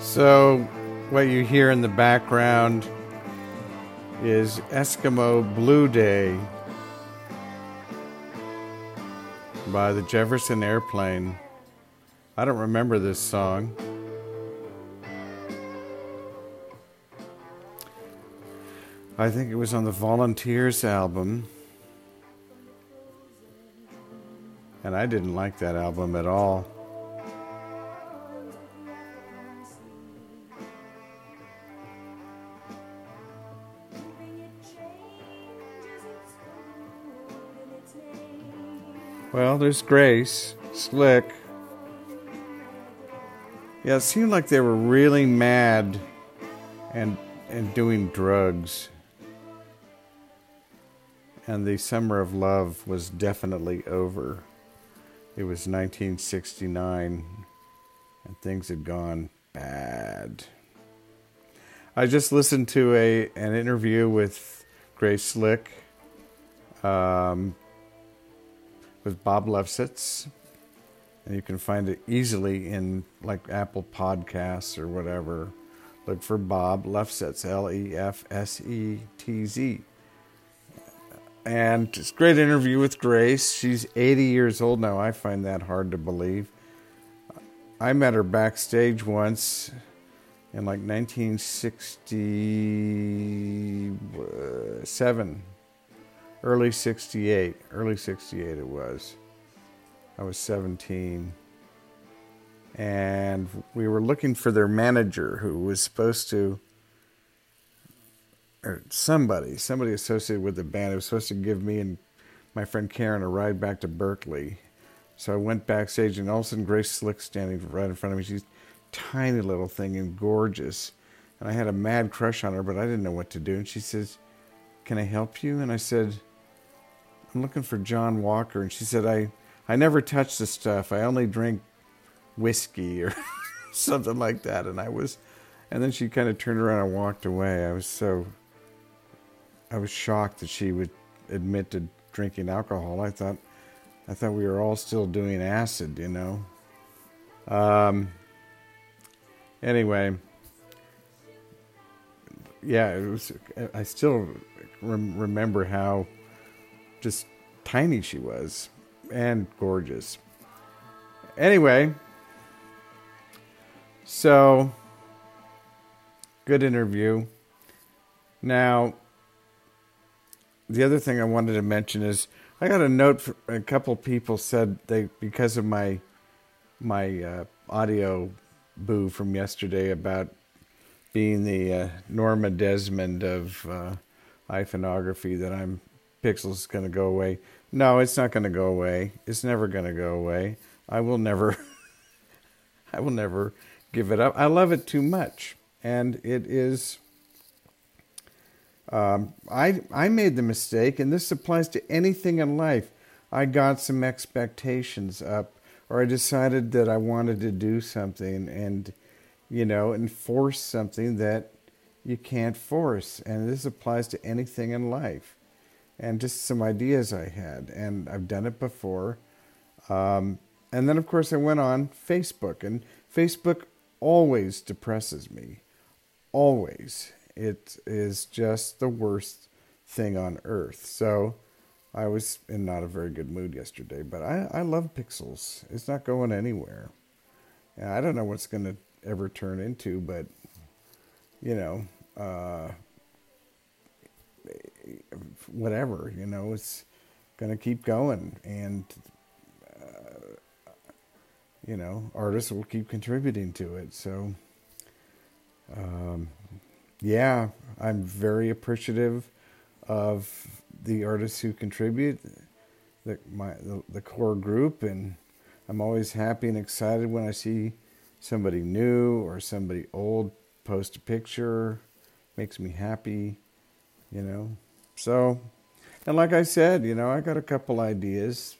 So, what you hear in the background is Eskimo Blue Day by the Jefferson Airplane. I don't remember this song. I think it was on the Volunteers album. And I didn't like that album at all. Well, there's Grace, Slick. Yeah, it seemed like they were really mad and and doing drugs. And the summer of love was definitely over. It was 1969 and things had gone bad. I just listened to a an interview with Grace Slick um, with Bob Lefsetz, and you can find it easily in like Apple Podcasts or whatever. Look for Bob Lefsetz, L E F S E T Z. And it's a great interview with Grace. She's 80 years old now. I find that hard to believe. I met her backstage once in like 1967 early 68 early 68 it was. I was 17 and we were looking for their manager who was supposed to or somebody somebody associated with the band. Was supposed to give me and my friend karen a ride back to berkeley. So i went backstage and all of a sudden grace slick standing right in front of me she's tiny little thing and gorgeous. And i had a mad crush on her but i didn't know what to do. And she says can i help you? And i said I'm looking for John Walker. And she said, I, I never touch the stuff. I only drink whiskey or something like that. And I was, and then she kind of turned around and walked away. I was so, I was shocked that she would admit to drinking alcohol. I thought, I thought we were all still doing acid, you know. Um, anyway, yeah, it was. I still rem- remember how just tiny she was and gorgeous. Anyway, so good interview. Now, the other thing I wanted to mention is I got a note from a couple people said they because of my my uh, audio boo from yesterday about being the uh, Norma Desmond of uh, iPhoneography that I'm Pixels is going to go away. No, it's not going to go away. It's never going to go away. I will never I will never give it up. I love it too much. And it is um, I I made the mistake, and this applies to anything in life. I got some expectations up, or I decided that I wanted to do something, and you know, enforce something that you can't force. And this applies to anything in life and just some ideas I had. And I've done it before. Um, and then, of course, I went on Facebook, and Facebook always depresses me. Always. It is just the worst thing on earth. So I was in not a very good mood yesterday, but I, I love Pixels. It's not going anywhere. And I don't know what's going to ever turn into, but, you know, uh, whatever, you know, it's going to keep going. And, uh, you know, artists will keep contributing to it. So, um, yeah, I'm very appreciative of the artists who contribute, the, my, the, the core group, and I'm always happy and excited when I see somebody new or somebody old post a picture. Makes me happy, you know. So, and like I said, you know, I got a couple ideas.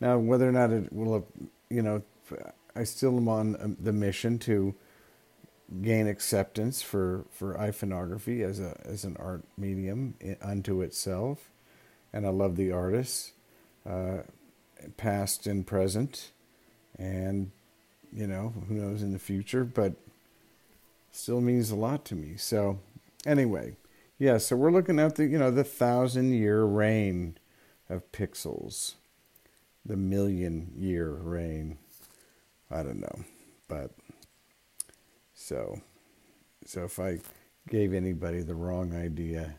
Now, whether or not it will, you know, I still am on um, the mission to gain acceptance for, for iPhoneography as a as an art medium unto itself, and I love the artists, uh, past and present, and you know who knows in the future. But still means a lot to me. So, anyway, yeah, so we're looking at the, you know, the thousand year reign of pixels, the million year reign. I don't know, but so, so if I gave anybody the wrong idea,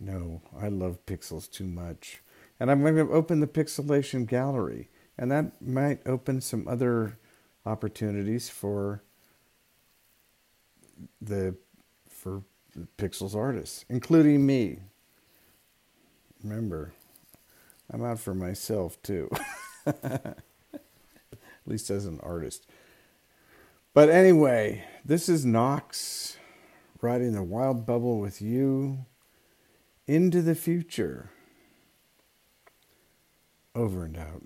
no, I love pixels too much. And I'm going to open the pixelation gallery, and that might open some other opportunities for the for pixels artists, including me. Remember, I'm out for myself too. At least as an artist. But anyway, this is Knox riding the wild bubble with you into the future. Over and out.